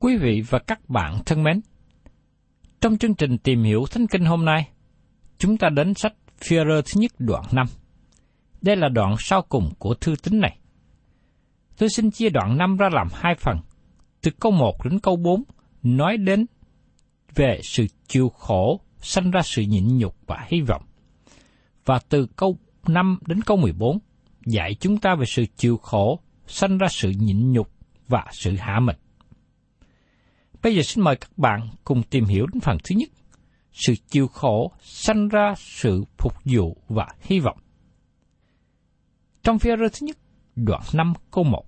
Quý vị và các bạn thân mến, trong chương trình tìm hiểu Thánh Kinh hôm nay, chúng ta đến sách Führer thứ nhất đoạn 5. Đây là đoạn sau cùng của thư tín này. Tôi xin chia đoạn 5 ra làm hai phần. Từ câu 1 đến câu 4 nói đến về sự chịu khổ sanh ra sự nhịn nhục và hy vọng. Và từ câu 5 đến câu 14 dạy chúng ta về sự chịu khổ sanh ra sự nhịn nhục và sự hạ mình. Bây giờ xin mời các bạn cùng tìm hiểu đến phần thứ nhất. Sự chịu khổ sanh ra sự phục vụ và hy vọng. Trong phía thứ nhất, đoạn 5 câu 1.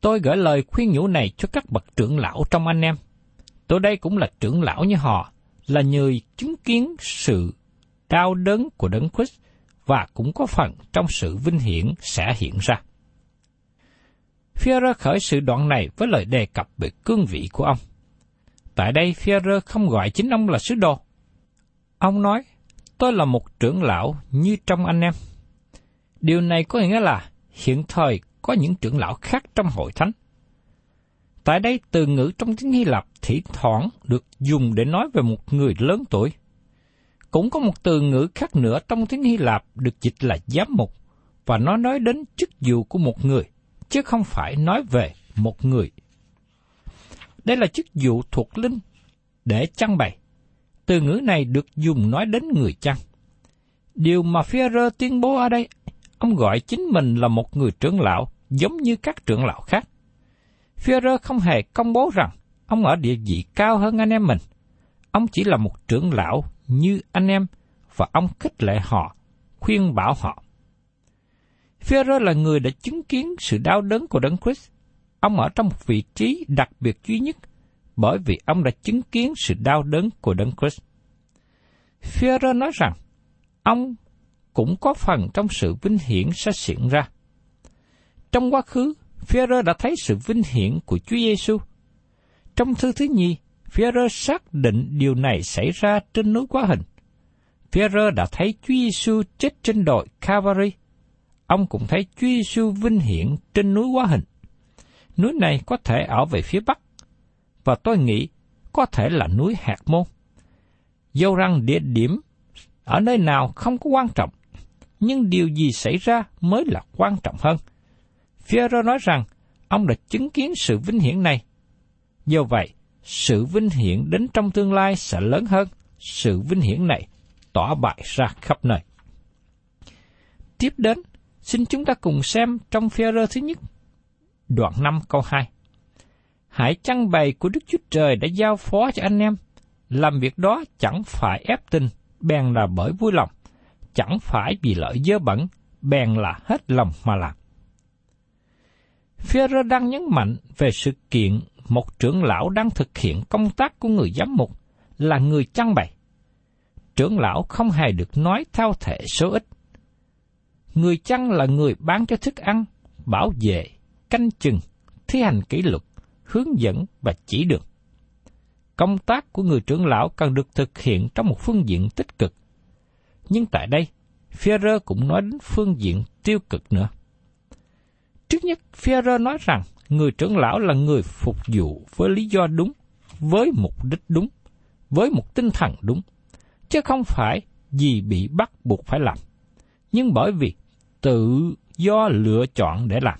Tôi gửi lời khuyên nhủ này cho các bậc trưởng lão trong anh em. Tôi đây cũng là trưởng lão như họ, là người chứng kiến sự đau đớn của Đấng Christ và cũng có phần trong sự vinh hiển sẽ hiện ra. Führer khởi sự đoạn này với lời đề cập về cương vị của ông. Tại đây Führer không gọi chính ông là sứ đồ. Ông nói, tôi là một trưởng lão như trong anh em. Điều này có nghĩa là hiện thời có những trưởng lão khác trong hội thánh. Tại đây từ ngữ trong tiếng Hy Lạp thỉnh thoảng được dùng để nói về một người lớn tuổi. Cũng có một từ ngữ khác nữa trong tiếng Hy Lạp được dịch là giám mục, và nó nói đến chức vụ của một người, chứ không phải nói về một người. Đây là chức vụ thuộc linh để chăn bày. Từ ngữ này được dùng nói đến người chăn. Điều mà Führer tuyên bố ở đây, ông gọi chính mình là một người trưởng lão giống như các trưởng lão khác. Führer không hề công bố rằng ông ở địa vị cao hơn anh em mình. Ông chỉ là một trưởng lão như anh em và ông khích lệ họ, khuyên bảo họ. Phêrô là người đã chứng kiến sự đau đớn của Đấng Christ. Ông ở trong một vị trí đặc biệt duy nhất bởi vì ông đã chứng kiến sự đau đớn của Đấng Christ. Phêrô nói rằng ông cũng có phần trong sự vinh hiển sẽ hiện ra. Trong quá khứ, Phêrô đã thấy sự vinh hiển của Chúa Giêsu. Trong thư thứ nhì, Phêrô xác định điều này xảy ra trên núi Quá Hình. Phêrô đã thấy Chúa Giêsu chết trên đồi Calvary. Ông cũng thấy Chúa Giêsu vinh hiển trên núi Quá Hình. Núi này có thể ở về phía bắc, và tôi nghĩ có thể là núi Hạt Môn. Dẫu rằng địa điểm ở nơi nào không có quan trọng, nhưng điều gì xảy ra mới là quan trọng hơn. Phêrô nói rằng ông đã chứng kiến sự vinh hiển này. Do vậy, sự vinh hiển đến trong tương lai sẽ lớn hơn, sự vinh hiển này tỏa bại ra khắp nơi. Tiếp đến, xin chúng ta cùng xem trong phi rơ thứ nhất, đoạn 5 câu 2. Hãy chăn bày của Đức Chúa Trời đã giao phó cho anh em, làm việc đó chẳng phải ép tinh, bèn là bởi vui lòng, chẳng phải vì lợi dơ bẩn, bèn là hết lòng mà làm. Führer đang nhấn mạnh về sự kiện một trưởng lão đang thực hiện công tác của người giám mục là người chăn bày. Trưởng lão không hề được nói theo thể số ít. Người chăn là người bán cho thức ăn, bảo vệ, canh chừng, thi hành kỷ luật, hướng dẫn và chỉ đường. Công tác của người trưởng lão cần được thực hiện trong một phương diện tích cực. Nhưng tại đây, Führer cũng nói đến phương diện tiêu cực nữa. Trước nhất, Führer nói rằng người trưởng lão là người phục vụ với lý do đúng, với mục đích đúng, với một tinh thần đúng, chứ không phải vì bị bắt buộc phải làm, nhưng bởi vì tự do lựa chọn để làm.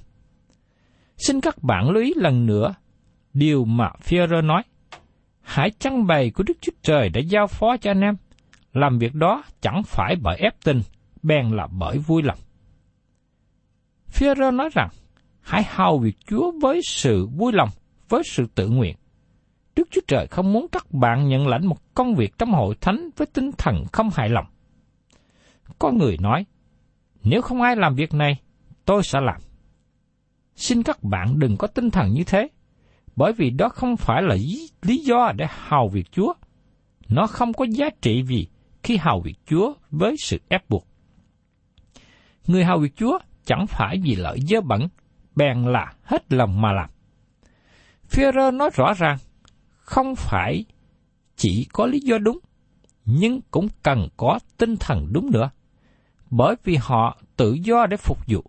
Xin các bạn lưu ý lần nữa điều mà Führer nói. Hãy chăn bày của Đức Chúa Trời đã giao phó cho anh em. Làm việc đó chẳng phải bởi ép tinh, bèn là bởi vui lòng. Führer nói rằng, hãy hầu việc Chúa với sự vui lòng, với sự tự nguyện. Đức Chúa Trời không muốn các bạn nhận lãnh một công việc trong hội thánh với tinh thần không hài lòng. Có người nói, nếu không ai làm việc này, tôi sẽ làm. Xin các bạn đừng có tinh thần như thế, bởi vì đó không phải là lý do để hầu việc Chúa. Nó không có giá trị gì khi hầu việc Chúa với sự ép buộc. Người hầu việc Chúa chẳng phải vì lợi dơ bẩn, bèn là hết lòng mà làm. Führer nói rõ ràng, không phải chỉ có lý do đúng, nhưng cũng cần có tinh thần đúng nữa. Bởi vì họ tự do để phục vụ,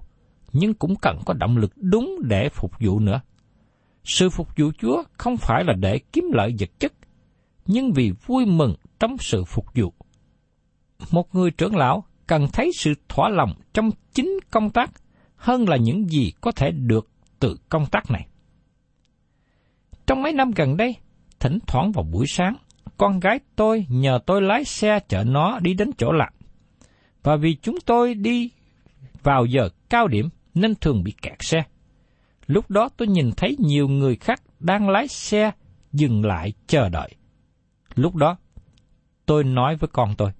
nhưng cũng cần có động lực đúng để phục vụ nữa. Sự phục vụ Chúa không phải là để kiếm lợi vật chất, nhưng vì vui mừng trong sự phục vụ. Một người trưởng lão cần thấy sự thỏa lòng trong chính công tác hơn là những gì có thể được từ công tác này. Trong mấy năm gần đây, thỉnh thoảng vào buổi sáng, con gái tôi nhờ tôi lái xe chở nó đi đến chỗ làm. Và vì chúng tôi đi vào giờ cao điểm nên thường bị kẹt xe. Lúc đó tôi nhìn thấy nhiều người khác đang lái xe dừng lại chờ đợi. Lúc đó, tôi nói với con tôi,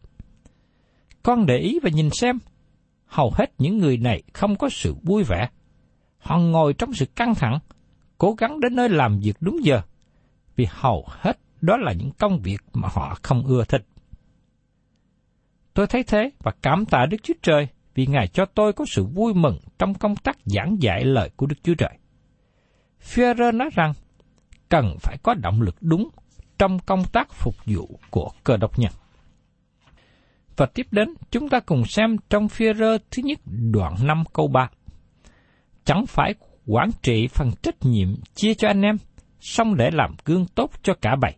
con để ý và nhìn xem, hầu hết những người này không có sự vui vẻ. Họ ngồi trong sự căng thẳng, cố gắng đến nơi làm việc đúng giờ, vì hầu hết đó là những công việc mà họ không ưa thích. Tôi thấy thế và cảm tạ Đức Chúa Trời vì Ngài cho tôi có sự vui mừng trong công tác giảng dạy lời của Đức Chúa Trời. Führer nói rằng, cần phải có động lực đúng trong công tác phục vụ của cơ đốc nhân. Và tiếp đến, chúng ta cùng xem trong Führer thứ nhất đoạn 5 câu 3. Chẳng phải quản trị phần trách nhiệm chia cho anh em, xong để làm gương tốt cho cả bầy.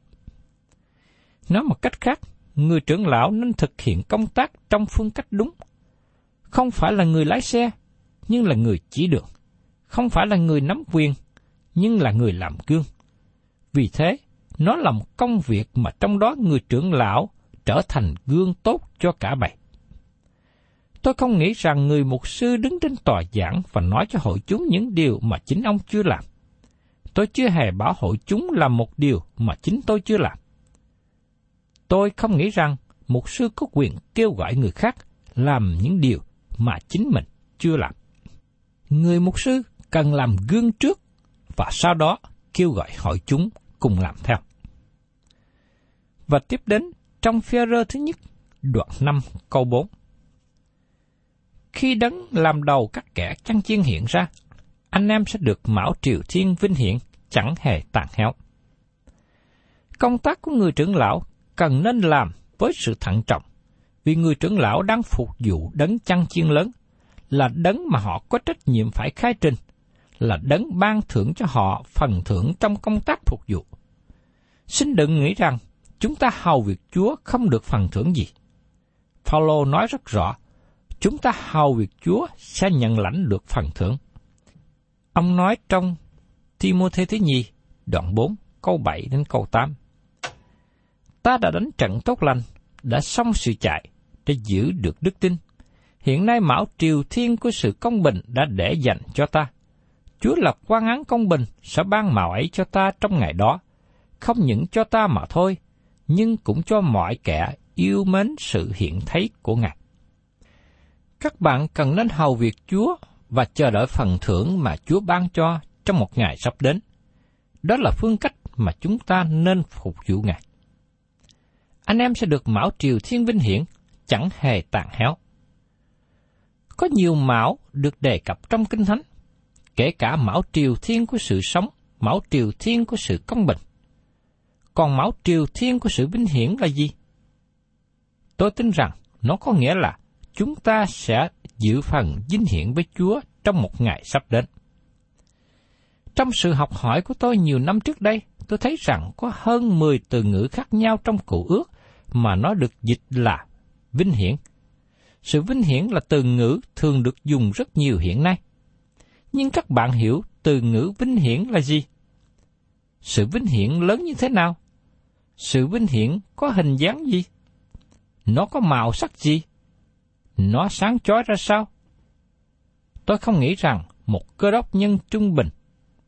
Nói một cách khác, người trưởng lão nên thực hiện công tác trong phương cách đúng. Không phải là người lái xe, nhưng là người chỉ đường. Không phải là người nắm quyền, nhưng là người làm gương. Vì thế, nó là một công việc mà trong đó người trưởng lão trở thành gương tốt cho cả bầy. Tôi không nghĩ rằng người mục sư đứng trên tòa giảng và nói cho hội chúng những điều mà chính ông chưa làm. Tôi chưa hề bảo hội chúng làm một điều mà chính tôi chưa làm. Tôi không nghĩ rằng một sư có quyền kêu gọi người khác làm những điều mà chính mình chưa làm. Người mục sư cần làm gương trước và sau đó kêu gọi hội chúng cùng làm theo. Và tiếp đến trong phi rơ thứ nhất, đoạn 5 câu 4. Khi đấng làm đầu các kẻ chăn chiên hiện ra, anh em sẽ được mão triều thiên vinh hiển, chẳng hề tàn héo. Công tác của người trưởng lão cần nên làm với sự thận trọng, vì người trưởng lão đang phục vụ đấng chăn chiên lớn, là đấng mà họ có trách nhiệm phải khai trình, là đấng ban thưởng cho họ phần thưởng trong công tác phục vụ. Xin đừng nghĩ rằng chúng ta hầu việc Chúa không được phần thưởng gì. Paulo nói rất rõ, chúng ta hầu việc Chúa sẽ nhận lãnh được phần thưởng. Ông nói trong Timôthê thứ nhì, đoạn 4, câu 7 đến câu 8. Ta đã đánh trận tốt lành, đã xong sự chạy, để giữ được đức tin. Hiện nay mão triều thiên của sự công bình đã để dành cho ta. Chúa lập quan án công bình sẽ ban mạo ấy cho ta trong ngày đó, không những cho ta mà thôi, nhưng cũng cho mọi kẻ yêu mến sự hiện thấy của Ngài. Các bạn cần nên hầu việc Chúa và chờ đợi phần thưởng mà Chúa ban cho trong một ngày sắp đến. Đó là phương cách mà chúng ta nên phục vụ Ngài. Anh em sẽ được mão triều thiên vinh hiển, chẳng hề tàn héo. Có nhiều mão được đề cập trong Kinh Thánh, kể cả mão triều thiên của sự sống, mão triều thiên của sự công bình. Còn mão triều thiên của sự vinh hiển là gì? Tôi tin rằng nó có nghĩa là chúng ta sẽ giữ phần vinh hiển với Chúa trong một ngày sắp đến. Trong sự học hỏi của tôi nhiều năm trước đây, tôi thấy rằng có hơn 10 từ ngữ khác nhau trong cụ ước mà nó được dịch là vinh hiển. Sự vinh hiển là từ ngữ thường được dùng rất nhiều hiện nay. Nhưng các bạn hiểu từ ngữ vinh hiển là gì? Sự vinh hiển lớn như thế nào? Sự vinh hiển có hình dáng gì? Nó có màu sắc gì? Nó sáng chói ra sao? Tôi không nghĩ rằng một cơ đốc nhân trung bình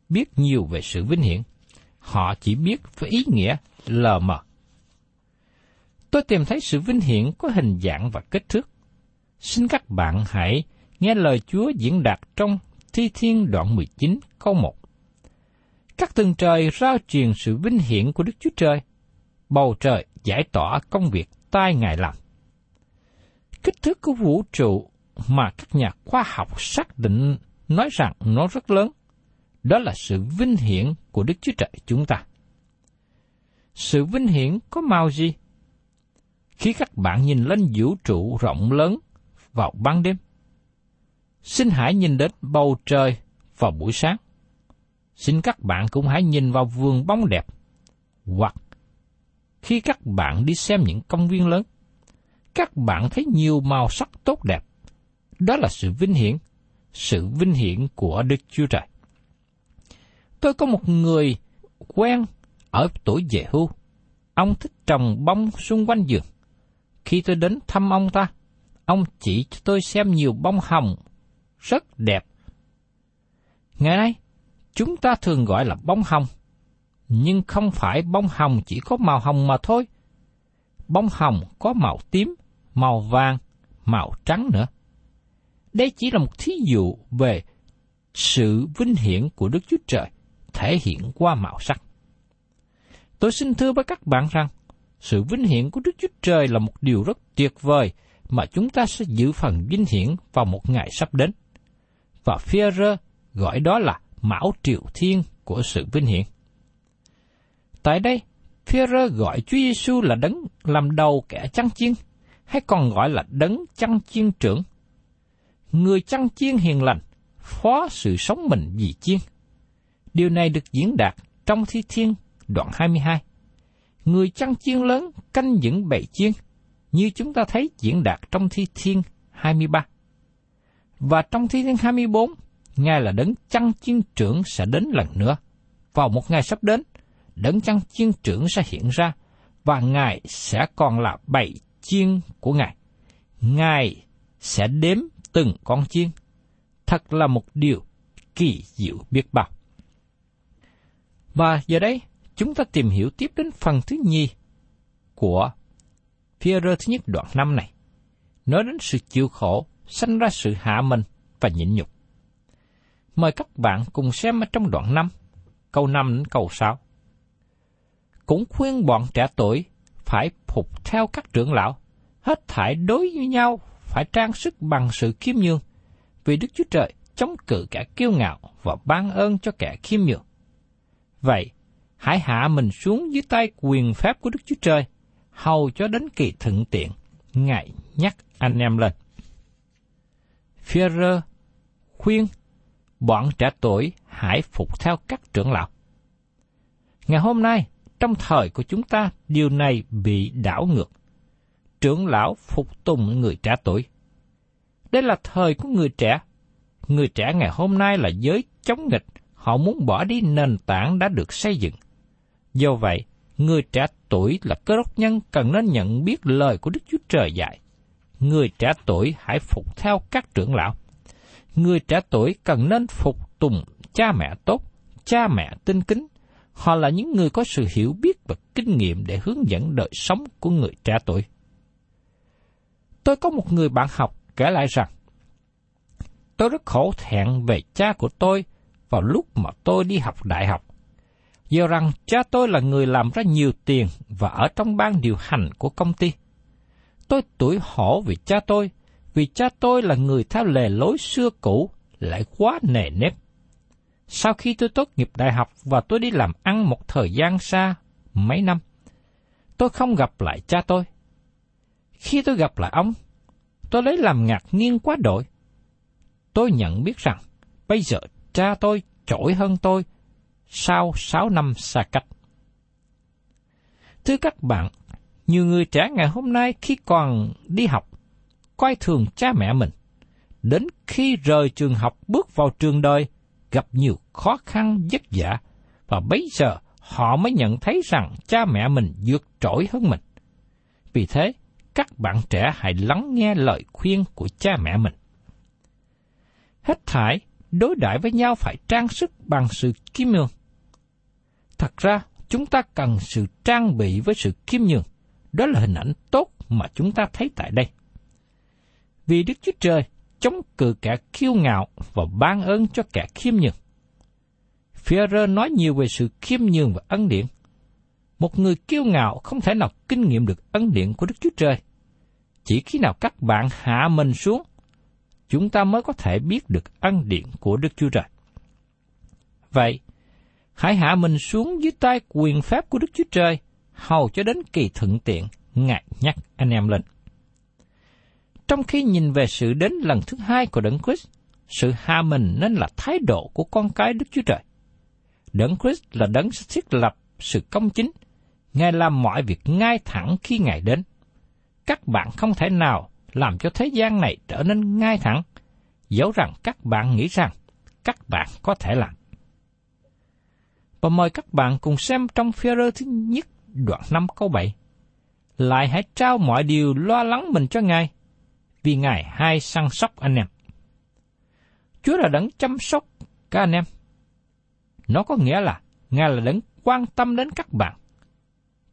biết nhiều về sự vinh hiển. Họ chỉ biết với ý nghĩa lờ mờ. Tôi tìm thấy sự vinh hiển có hình dạng và kích thước. Xin các bạn hãy nghe lời Chúa diễn đạt trong Thi Thiên đoạn 19 câu 1. Các tầng trời rao truyền sự vinh hiển của Đức Chúa Trời, bầu trời giải tỏa công việc tai Ngài làm. Kích thước của vũ trụ mà các nhà khoa học xác định nói rằng nó rất lớn, đó là sự vinh hiển của Đức Chúa Trời chúng ta. Sự vinh hiển có màu gì? Khi các bạn nhìn lên vũ trụ rộng lớn vào ban đêm, xin hãy nhìn đến bầu trời vào buổi sáng. Xin các bạn cũng hãy nhìn vào vườn bóng đẹp, hoặc khi các bạn đi xem những công viên lớn, các bạn thấy nhiều màu sắc tốt đẹp. Đó là sự vinh hiển, sự vinh hiển của Đức Chúa Trời. Tôi có một người quen ở tuổi về hưu. Ông thích trồng bông xung quanh giường. Khi tôi đến thăm ông ta, ông chỉ cho tôi xem nhiều bông hồng rất đẹp. Ngày nay, chúng ta thường gọi là bông hồng, nhưng không phải bông hồng chỉ có màu hồng mà thôi. Bông hồng có màu tím, màu vàng, màu trắng nữa. Đây chỉ là một thí dụ về sự vinh hiển của Đức Chúa Trời thể hiện qua màu sắc. Tôi xin thưa với các bạn rằng, sự vinh hiển của Đức Chúa Trời là một điều rất tuyệt vời mà chúng ta sẽ giữ phần vinh hiển vào một ngày sắp đến. Và Führer gọi đó là mão triệu thiên của sự vinh hiển. Tại đây, Führer gọi Chúa Giêsu là đấng làm đầu kẻ chăn chiên, hay còn gọi là đấng chăn chiên trưởng. Người chăn chiên hiền lành, phó sự sống mình vì chiên. Điều này được diễn đạt trong Thi Thiên đoạn 22. Người chăn chiên lớn canh những bầy chiên, như chúng ta thấy diễn đạt trong Thi Thiên 23. Và trong Thi Thiên 24, Ngài là đấng chăn chiên trưởng sẽ đến lần nữa. Vào một ngày sắp đến, đấng chăn chiên trưởng sẽ hiện ra, và Ngài sẽ còn là bầy chiên của Ngài. Ngài sẽ đếm từng con chiên. Thật là một điều kỳ diệu biết bao. Và giờ đây, chúng ta tìm hiểu tiếp đến phần thứ nhì của phía thứ nhất đoạn năm này. Nói đến sự chịu khổ, sanh ra sự hạ mình và nhịn nhục. Mời các bạn cùng xem ở trong đoạn 5, câu 5 đến câu 6. Cũng khuyên bọn trẻ tuổi phải phục theo các trưởng lão, hết thải đối với nhau phải trang sức bằng sự khiêm nhường, vì Đức Chúa Trời chống cự kẻ kiêu ngạo và ban ơn cho kẻ khiêm nhường. Vậy, hãy hạ mình xuống dưới tay quyền phép của Đức Chúa Trời, hầu cho đến kỳ thuận tiện, Ngài nhắc anh em lên. Führer khuyên bọn trẻ tuổi hãy phục theo các trưởng lão. Ngày hôm nay, trong thời của chúng ta, điều này bị đảo ngược. Trưởng lão phục tùng người trẻ tuổi. Đây là thời của người trẻ. Người trẻ ngày hôm nay là giới chống nghịch, họ muốn bỏ đi nền tảng đã được xây dựng. Do vậy, người trẻ tuổi là cơ đốc nhân cần nên nhận biết lời của Đức Chúa Trời dạy. Người trẻ tuổi hãy phục theo các trưởng lão. Người trẻ tuổi cần nên phục tùng cha mẹ tốt, cha mẹ tinh kính. Họ là những người có sự hiểu biết và kinh nghiệm để hướng dẫn đời sống của người trẻ tuổi. Tôi có một người bạn học kể lại rằng, tôi rất khổ thẹn về cha của tôi vào lúc mà tôi đi học đại học. Do rằng cha tôi là người làm ra nhiều tiền và ở trong ban điều hành của công ty. Tôi tuổi hổ vì cha tôi, vì cha tôi là người theo lề lối xưa cũ, lại quá nề nếp. Sau khi tôi tốt nghiệp đại học và tôi đi làm ăn một thời gian xa, mấy năm, tôi không gặp lại cha tôi. Khi tôi gặp lại ông, tôi lấy làm ngạc nhiên quá đội. Tôi nhận biết rằng, bây giờ cha tôi trội hơn tôi sau sáu năm xa cách. Thưa các bạn, nhiều người trẻ ngày hôm nay khi còn đi học, coi thường cha mẹ mình. Đến khi rời trường học bước vào trường đời, gặp nhiều khó khăn vất vả, và bây giờ họ mới nhận thấy rằng cha mẹ mình vượt trội hơn mình. Vì thế, các bạn trẻ hãy lắng nghe lời khuyên của cha mẹ mình. Hết thải, đối đãi với nhau phải trang sức bằng sự kim lương. Thật ra, chúng ta cần sự trang bị với sự khiêm nhường. Đó là hình ảnh tốt mà chúng ta thấy tại đây. Vì Đức Chúa Trời chống cự kẻ kiêu ngạo và ban ơn cho kẻ khiêm nhường. Führer nói nhiều về sự khiêm nhường và ân điển. Một người kiêu ngạo không thể nào kinh nghiệm được ân điển của Đức Chúa Trời. Chỉ khi nào các bạn hạ mình xuống, chúng ta mới có thể biết được ân điển của Đức Chúa Trời. Vậy, hãy hạ mình xuống dưới tay quyền phép của Đức Chúa Trời, hầu cho đến kỳ thuận tiện, Ngài nhắc anh em lên. Trong khi nhìn về sự đến lần thứ hai của Đấng Christ, sự hạ mình nên là thái độ của con cái Đức Chúa Trời. Đấng Christ là đấng thiết lập sự công chính. Ngài làm mọi việc ngay thẳng khi Ngài đến. Các bạn không thể nào làm cho thế gian này trở nên ngay thẳng, dẫu rằng các bạn nghĩ rằng các bạn có thể làm. Và mời các bạn cùng xem trong phía thứ nhất đoạn 5 câu 7. Lại hãy trao mọi điều lo lắng mình cho Ngài, vì Ngài hay săn sóc anh em. Chúa là đấng chăm sóc các anh em. Nó có nghĩa là Ngài là đấng quan tâm đến các bạn.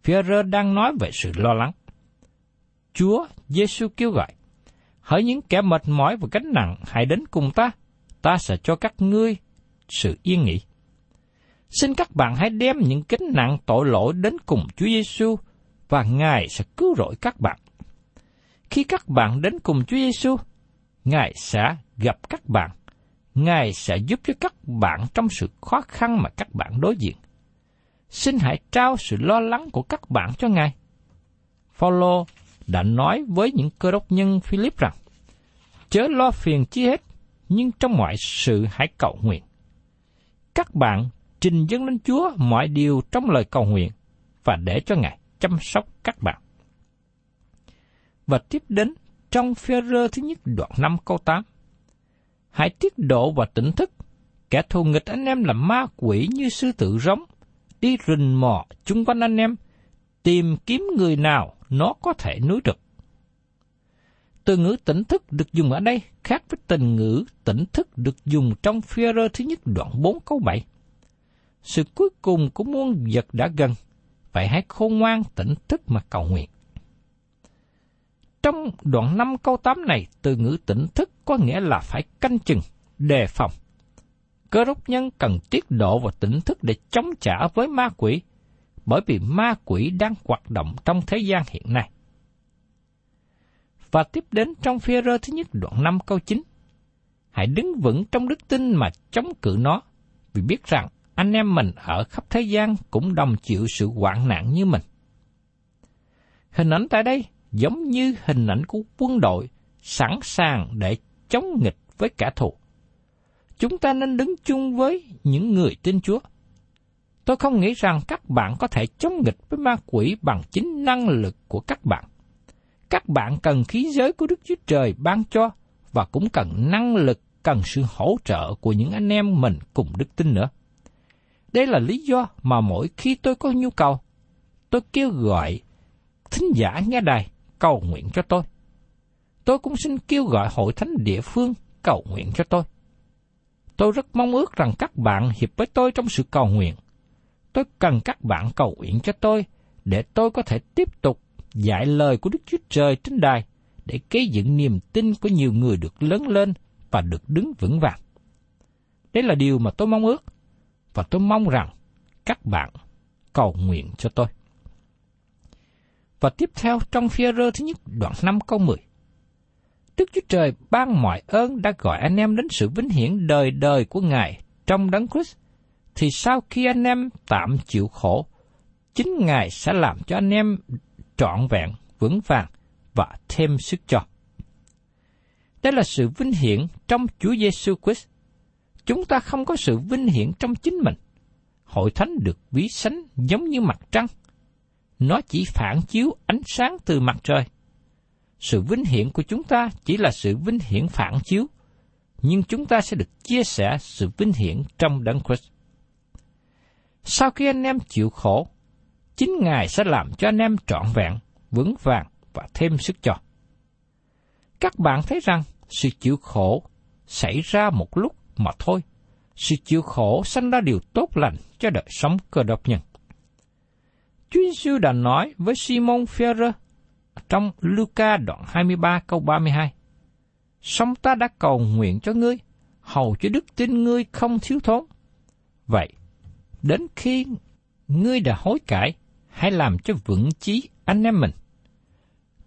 Führer đang nói về sự lo lắng. Chúa Giêsu kêu gọi, hỡi những kẻ mệt mỏi và gánh nặng, hãy đến cùng ta, ta sẽ cho các ngươi sự yên nghỉ. Xin các bạn hãy đem những gánh nặng tội lỗi đến cùng Chúa Giêsu và Ngài sẽ cứu rỗi các bạn. Khi các bạn đến cùng Chúa Giêsu, Ngài sẽ gặp các bạn. Ngài sẽ giúp cho các bạn trong sự khó khăn mà các bạn đối diện. Xin hãy trao sự lo lắng của các bạn cho Ngài. Phaolô đã nói với những cơ đốc nhân Philip rằng, chớ lo phiền chi hết, nhưng trong mọi sự hãy cầu nguyện. Các bạn trình dâng lên Chúa mọi điều trong lời cầu nguyện và để cho Ngài chăm sóc các bạn. Và tiếp đến trong phê rơ thứ nhất đoạn 5 câu 8. Hãy tiết độ và tỉnh thức, kẻ thù nghịch anh em là ma quỷ như sư tử rống, đi rình mò chung quanh anh em, tìm kiếm người nào nó có thể nuối được. Từ ngữ tỉnh thức được dùng ở đây khác với tình ngữ tỉnh thức được dùng trong phê rơ thứ nhất đoạn 4 câu 7. Sự cuối cùng của muôn vật đã gần, vậy hãy khôn ngoan tỉnh thức mà cầu nguyện. Trong đoạn 5 câu 8 này, từ ngữ tỉnh thức có nghĩa là phải canh chừng, đề phòng. Cơ đốc nhân cần tiết độ và tỉnh thức để chống trả với ma quỷ, bởi vì ma quỷ đang hoạt động trong thế gian hiện nay. Và tiếp đến trong phía rơ thứ nhất đoạn 5 câu 9. Hãy đứng vững trong đức tin mà chống cự nó, vì biết rằng anh em mình ở khắp thế gian cũng đồng chịu sự hoạn nạn như mình. Hình ảnh tại đây giống như hình ảnh của quân đội sẵn sàng để chống nghịch với kẻ thù. Chúng ta nên đứng chung với những người tin Chúa. Tôi không nghĩ rằng các bạn có thể chống nghịch với ma quỷ bằng chính năng lực của các bạn. Các bạn cần khí giới của Đức Chúa Trời ban cho và cũng cần năng lực, cần sự hỗ trợ của những anh em mình cùng đức tin nữa. Đây là lý do mà mỗi khi tôi có nhu cầu, tôi kêu gọi thính giả nghe đài cầu nguyện cho tôi. Tôi cũng xin kêu gọi hội thánh địa phương cầu nguyện cho tôi. Tôi rất mong ước rằng các bạn hiệp với tôi trong sự cầu nguyện. Tôi cần các bạn cầu nguyện cho tôi để tôi có thể tiếp tục dạy lời của Đức Chúa Trời trên đài để gây dựng niềm tin của nhiều người được lớn lên và được đứng vững vàng. Đây là điều mà tôi mong ước và tôi mong rằng các bạn cầu nguyện cho tôi. Và tiếp theo trong phía rơ thứ nhất đoạn 5 câu 10. Đức Chúa Trời ban mọi ơn đã gọi anh em đến sự vinh hiển đời đời của Ngài trong đấng Christ, thì sau khi anh em tạm chịu khổ, chính Ngài sẽ làm cho anh em trọn vẹn, vững vàng và thêm sức cho. Đây là sự vinh hiển trong Chúa Giêsu Christ. Chúng ta không có sự vinh hiển trong chính mình. Hội thánh được ví sánh giống như mặt trăng. Nó chỉ phản chiếu ánh sáng từ mặt trời. Sự vinh hiển của chúng ta chỉ là sự vinh hiển phản chiếu, nhưng chúng ta sẽ được chia sẻ sự vinh hiển trong đấng Christ. Sau khi anh em chịu khổ, chính Ngài sẽ làm cho anh em trọn vẹn, vững vàng và thêm sức cho. Các bạn thấy rằng sự chịu khổ xảy ra một lúc mà thôi. Sự chịu khổ sanh ra điều tốt lành cho đời sống cơ đốc nhân. Chúa Giêsu đã nói với Simon Phêrô trong Luca đoạn 23 câu 32. Song ta đã cầu nguyện cho ngươi, hầu cho đức tin ngươi không thiếu thốn. Vậy, đến khi ngươi đã hối cải, hãy làm cho vững chí anh em mình.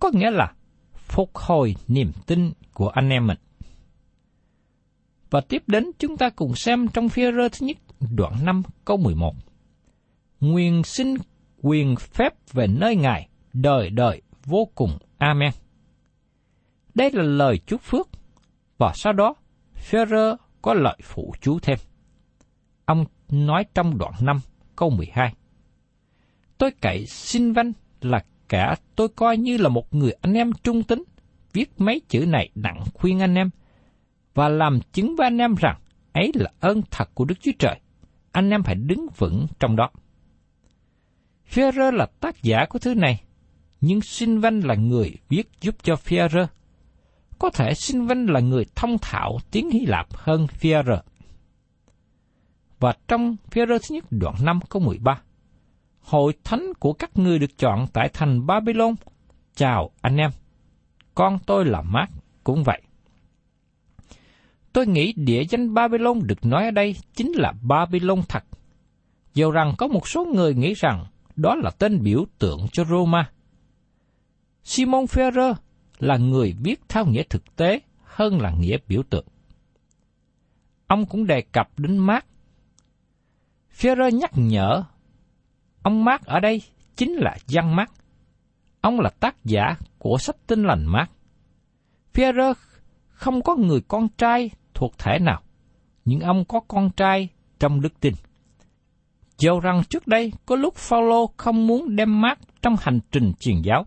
Có nghĩa là phục hồi niềm tin của anh em mình. Và tiếp đến chúng ta cùng xem trong phía rơ thứ nhất đoạn 5 câu 11. Nguyên sinh quyền phép về nơi Ngài, đời đời vô cùng. Amen. Đây là lời chúc phước, và sau đó Phêrô có lời phụ chú thêm. Ông nói trong đoạn 5 câu 12. Tôi cậy xin văn là cả tôi coi như là một người anh em trung tính, viết mấy chữ này đặng khuyên anh em, và làm chứng với anh em rằng ấy là ơn thật của Đức Chúa Trời. Anh em phải đứng vững trong đó. Führer là tác giả của thứ này, nhưng Sinh Văn là người viết giúp cho Führer. Có thể Sinh Văn là người thông thạo tiếng Hy Lạp hơn Führer. Và trong Führer thứ nhất đoạn 5 câu 13, Hội thánh của các ngươi được chọn tại thành Babylon. Chào anh em, con tôi là Mark cũng vậy. Tôi nghĩ địa danh Babylon được nói ở đây chính là Babylon thật. Dù rằng có một số người nghĩ rằng đó là tên biểu tượng cho Roma. Simon Ferrer là người viết theo nghĩa thực tế hơn là nghĩa biểu tượng. Ông cũng đề cập đến Mark. Ferrer nhắc nhở, ông Mark ở đây chính là Giăng Mark. Ông là tác giả của sách tinh lành Mark. Ferrer không có người con trai thuộc thể nào, nhưng ông có con trai trong đức tin. Dầu rằng trước đây có lúc Phaolô không muốn đem Mark trong hành trình truyền giáo,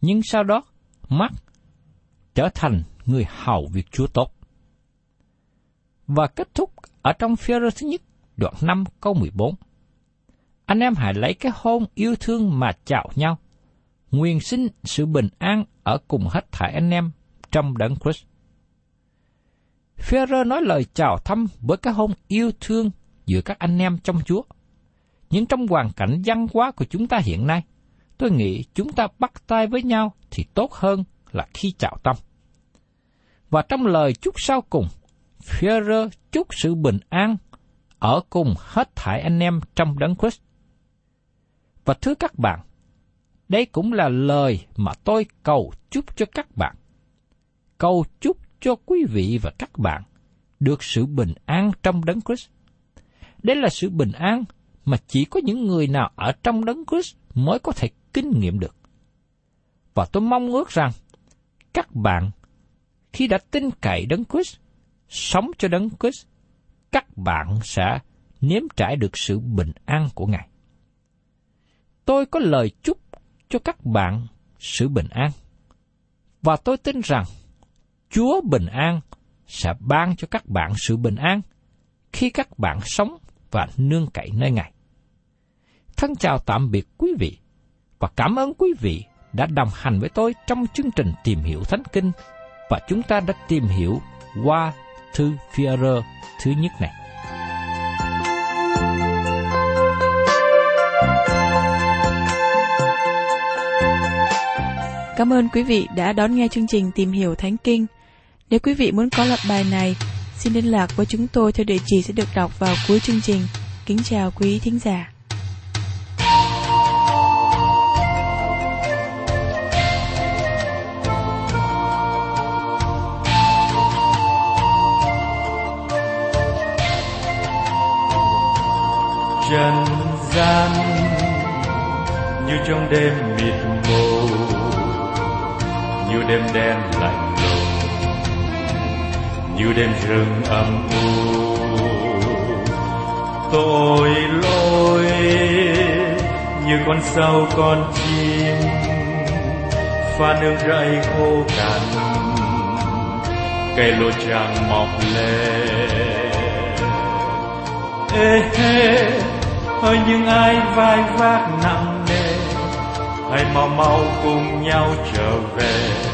nhưng sau đó Mark trở thành người hầu việc Chúa tốt. Và kết thúc ở trong phía thứ nhất đoạn 5 câu 14. Anh em hãy lấy cái hôn yêu thương mà chào nhau, nguyên sinh sự bình an ở cùng hết thảy anh em trong đấng Christ. Phêrô nói lời chào thăm với cái hôn yêu thương giữa các anh em trong Chúa. Nhưng trong hoàn cảnh văn hóa của chúng ta hiện nay, tôi nghĩ chúng ta bắt tay với nhau thì tốt hơn là khi chào tâm. Và trong lời chúc sau cùng, Phêrô chúc sự bình an ở cùng hết thảy anh em trong đấng Christ. Và thưa các bạn, đây cũng là lời mà tôi cầu chúc cho các bạn. Cầu chúc cho quý vị và các bạn được sự bình an trong đấng Christ. Đây là sự bình an mà chỉ có những người nào ở trong đấng Christ mới có thể kinh nghiệm được. Và tôi mong ước rằng các bạn khi đã tin cậy đấng Christ, sống cho đấng Christ, các bạn sẽ nếm trải được sự bình an của Ngài. Tôi có lời chúc cho các bạn sự bình an. Và tôi tin rằng Chúa bình an sẽ ban cho các bạn sự bình an khi các bạn sống và nương cậy nơi Ngài. Thân chào tạm biệt quý vị và cảm ơn quý vị đã đồng hành với tôi trong chương trình tìm hiểu Thánh Kinh và chúng ta đã tìm hiểu qua thư Führer thứ nhất này. Cảm ơn quý vị đã đón nghe chương trình Tìm hiểu Thánh Kinh. Nếu quý vị muốn có loạt bài này, xin liên lạc với chúng tôi theo địa chỉ sẽ được đọc vào cuối chương trình. Kính chào quý thính giả. trần gian như trong đêm mịt mù như đêm đen lạnh như đêm rừng âm u. Tội lỗi như con sâu con chim, pha nương rẫy khô cằn cây lúa chẳng mọc lên ê, hê hỡi những ai vai vác nặng nề, hãy mau mau cùng nhau trở về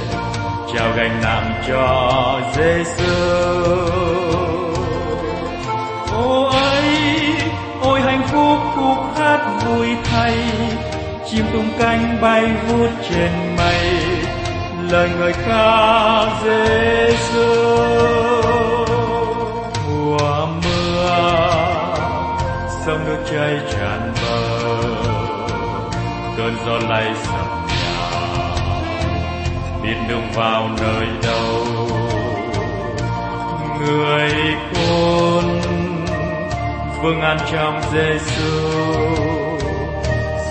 trao gánh nặng cho Giêsu ô ấy ôi, hạnh phúc khúc hát vui thay, chim tung cánh bay vút trên mây, lời người ca Giêsu mùa mưa, sông nước chảy tràn bờ, cơn gió lay sập biết đường vào nơi đâu? Người con vương an trong Giêsu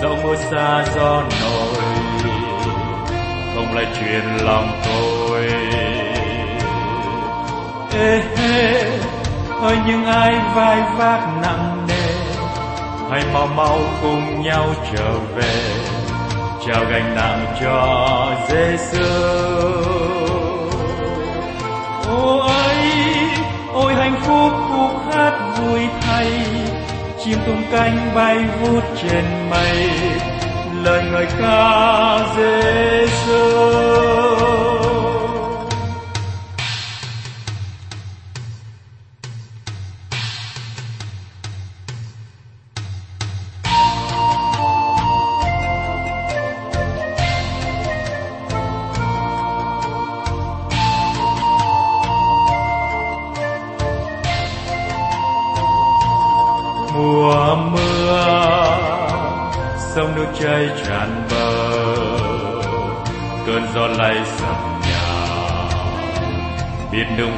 dẫu mưa xa gió nổi, không lại truyền lòng tôi. Ê, hê, ơi, những ai vai vác nặng nề, hãy mau mau cùng nhau trở về trao gánh nặng cho Giêsu ô ấy ôi, hạnh phúc khúc hát vui thay. Chim tung cánh bay vút trên mây, lời người ca Giêsu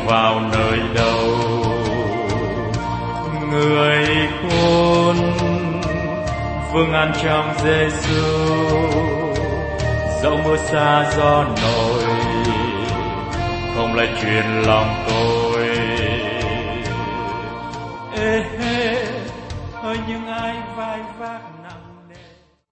vào nơi đâu. Người khôn vương an trong Giêsu dẫu mưa xa gió nổi, không lại truyền lòng tôi.